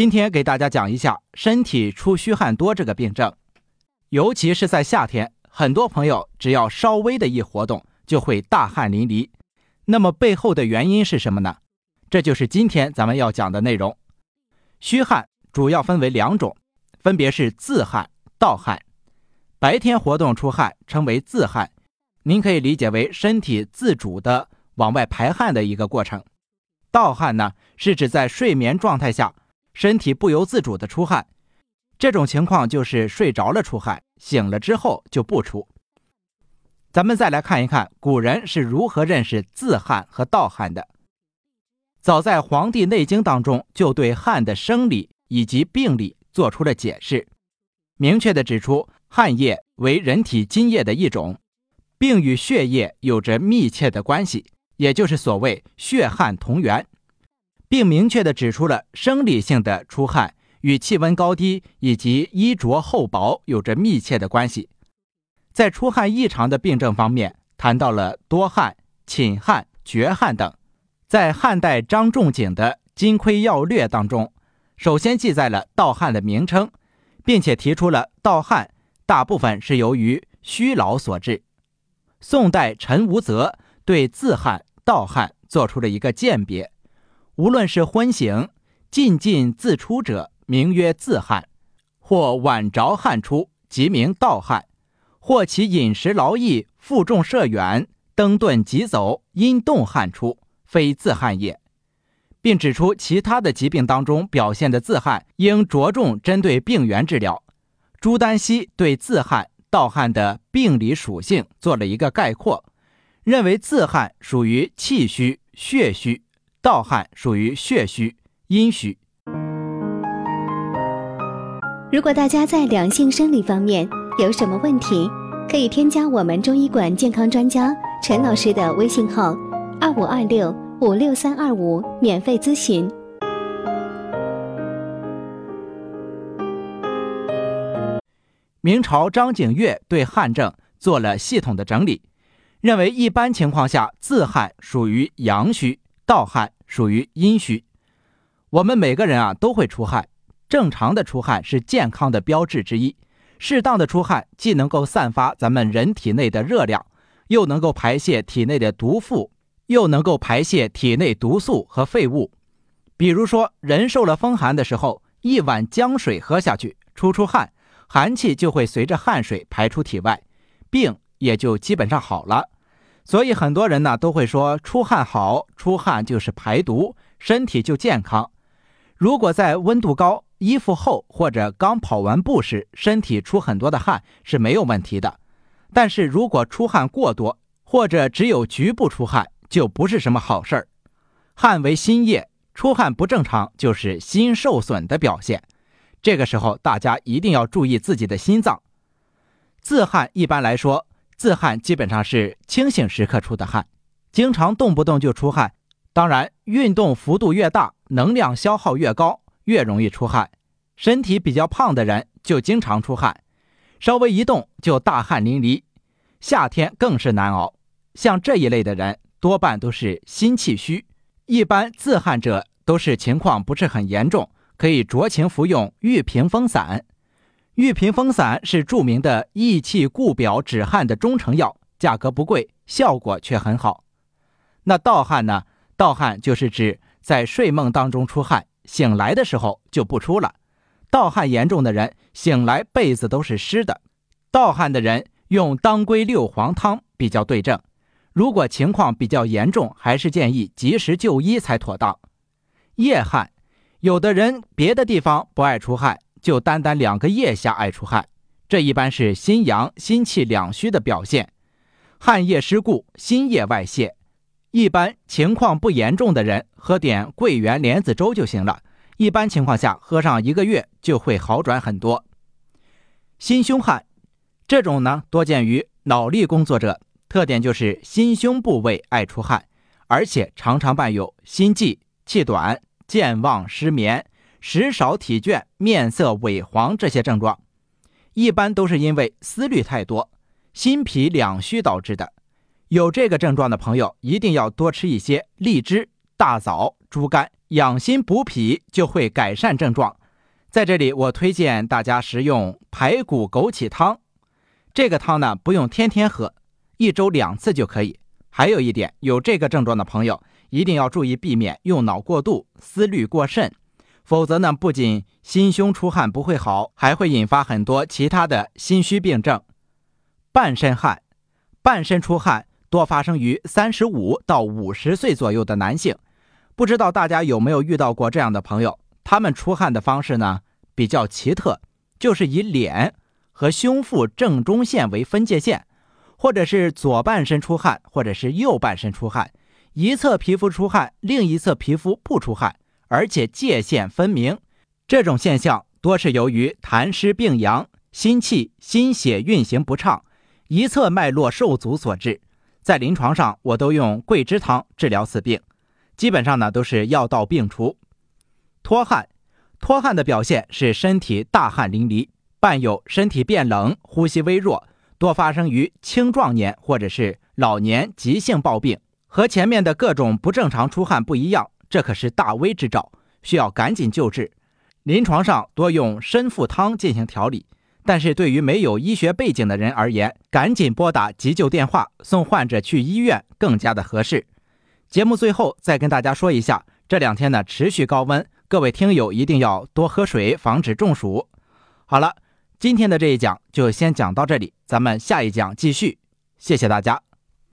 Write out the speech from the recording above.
今天给大家讲一下身体出虚汗多这个病症，尤其是在夏天，很多朋友只要稍微的一活动就会大汗淋漓。那么背后的原因是什么呢？这就是今天咱们要讲的内容。虚汗主要分为两种，分别是自汗、盗汗。白天活动出汗称为自汗，您可以理解为身体自主的往外排汗的一个过程。盗汗呢，是指在睡眠状态下。身体不由自主的出汗，这种情况就是睡着了出汗，醒了之后就不出。咱们再来看一看古人是如何认识自汗和盗汗的。早在《黄帝内经》当中，就对汗的生理以及病理做出了解释，明确的指出汗液为人体津液的一种，并与血液有着密切的关系，也就是所谓血汗同源。并明确地指出了生理性的出汗与气温高低以及衣着厚薄有着密切的关系。在出汗异常的病症方面，谈到了多汗、寝汗、绝汗等。在汉代张仲景的《金匮要略》当中，首先记载了盗汗的名称，并且提出了盗汗大部分是由于虚劳所致。宋代陈无泽对自汗、盗汗做出了一个鉴别。无论是昏醒、进进自出者，名曰自汗；或晚着汗出，即名盗汗；或其饮食劳逸、负重涉远、登顿疾走，因动汗出，非自汗也。并指出其他的疾病当中表现的自汗，应着重针对病源治疗。朱丹溪对自汗、盗汗的病理属性做了一个概括，认为自汗属于气虚、血虚。盗汗属于血虚、阴虚。如果大家在两性生理方面有什么问题，可以添加我们中医馆健康专家陈老师的微信号：二五二六五六三二五，免费咨询。明朝张景岳对汗症做了系统的整理，认为一般情况下自汗属于阳虚。盗汗属于阴虚，我们每个人啊都会出汗，正常的出汗是健康的标志之一。适当的出汗既能够散发咱们人体内的热量，又能够排泄体内的毒素，又能够排泄体内毒素和废物。比如说，人受了风寒的时候，一碗姜水喝下去，出出汗，寒气就会随着汗水排出体外，病也就基本上好了。所以很多人呢都会说出汗好，出汗就是排毒，身体就健康。如果在温度高、衣服厚或者刚跑完步时，身体出很多的汗是没有问题的。但是如果出汗过多，或者只有局部出汗，就不是什么好事儿。汗为心液，出汗不正常就是心受损的表现。这个时候大家一定要注意自己的心脏。自汗一般来说。自汗基本上是清醒时刻出的汗，经常动不动就出汗。当然，运动幅度越大，能量消耗越高，越容易出汗。身体比较胖的人就经常出汗，稍微一动就大汗淋漓。夏天更是难熬。像这一类的人，多半都是心气虚。一般自汗者都是情况不是很严重，可以酌情服用玉屏风散。玉屏风散是著名的益气固表止汗的中成药，价格不贵，效果却很好。那盗汗呢？盗汗就是指在睡梦当中出汗，醒来的时候就不出了。盗汗严重的人，醒来被子都是湿的。盗汗的人用当归六黄汤比较对症。如果情况比较严重，还是建议及时就医才妥当。夜汗，有的人别的地方不爱出汗。就单单两个腋下爱出汗，这一般是心阳心气两虚的表现。汗液失固，心液外泄。一般情况不严重的人，喝点桂圆莲子粥就行了。一般情况下，喝上一个月就会好转很多。心胸汗，这种呢多见于脑力工作者，特点就是心胸部位爱出汗，而且常常伴有心悸、气短、健忘、失眠。食少体倦、面色萎黄这些症状，一般都是因为思虑太多、心脾两虚导致的。有这个症状的朋友，一定要多吃一些荔枝、大枣、猪肝，养心补脾就会改善症状。在这里，我推荐大家食用排骨枸杞汤。这个汤呢，不用天天喝，一周两次就可以。还有一点，有这个症状的朋友一定要注意避免用脑过度、思虑过甚，否则呢，不仅心胸出汗不会好，还会引发很多其他的心虚病症。半身汗，半身出汗多发生于三十五到五十岁左右的男性。不知道大家有没有遇到过这样的朋友？他们出汗的方式呢比较奇特，就是以脸和胸腹正中线为分界线，或者是左半身出汗，或者是右半身出汗，一侧皮肤出汗，另一侧皮肤不出汗，而且界限分明。这种现象多是由于痰湿病阳、心气、心血运行不畅。一侧脉络受阻所致，在临床上我都用桂枝汤治疗此病，基本上呢都是药到病除。脱汗，脱汗的表现是身体大汗淋漓，伴有身体变冷、呼吸微弱，多发生于青壮年或者是老年急性暴病。和前面的各种不正常出汗不一样，这可是大危之兆，需要赶紧救治。临床上多用参附汤进行调理。但是对于没有医学背景的人而言，赶紧拨打急救电话，送患者去医院更加的合适。节目最后再跟大家说一下，这两天呢持续高温，各位听友一定要多喝水，防止中暑。好了，今天的这一讲就先讲到这里，咱们下一讲继续，谢谢大家。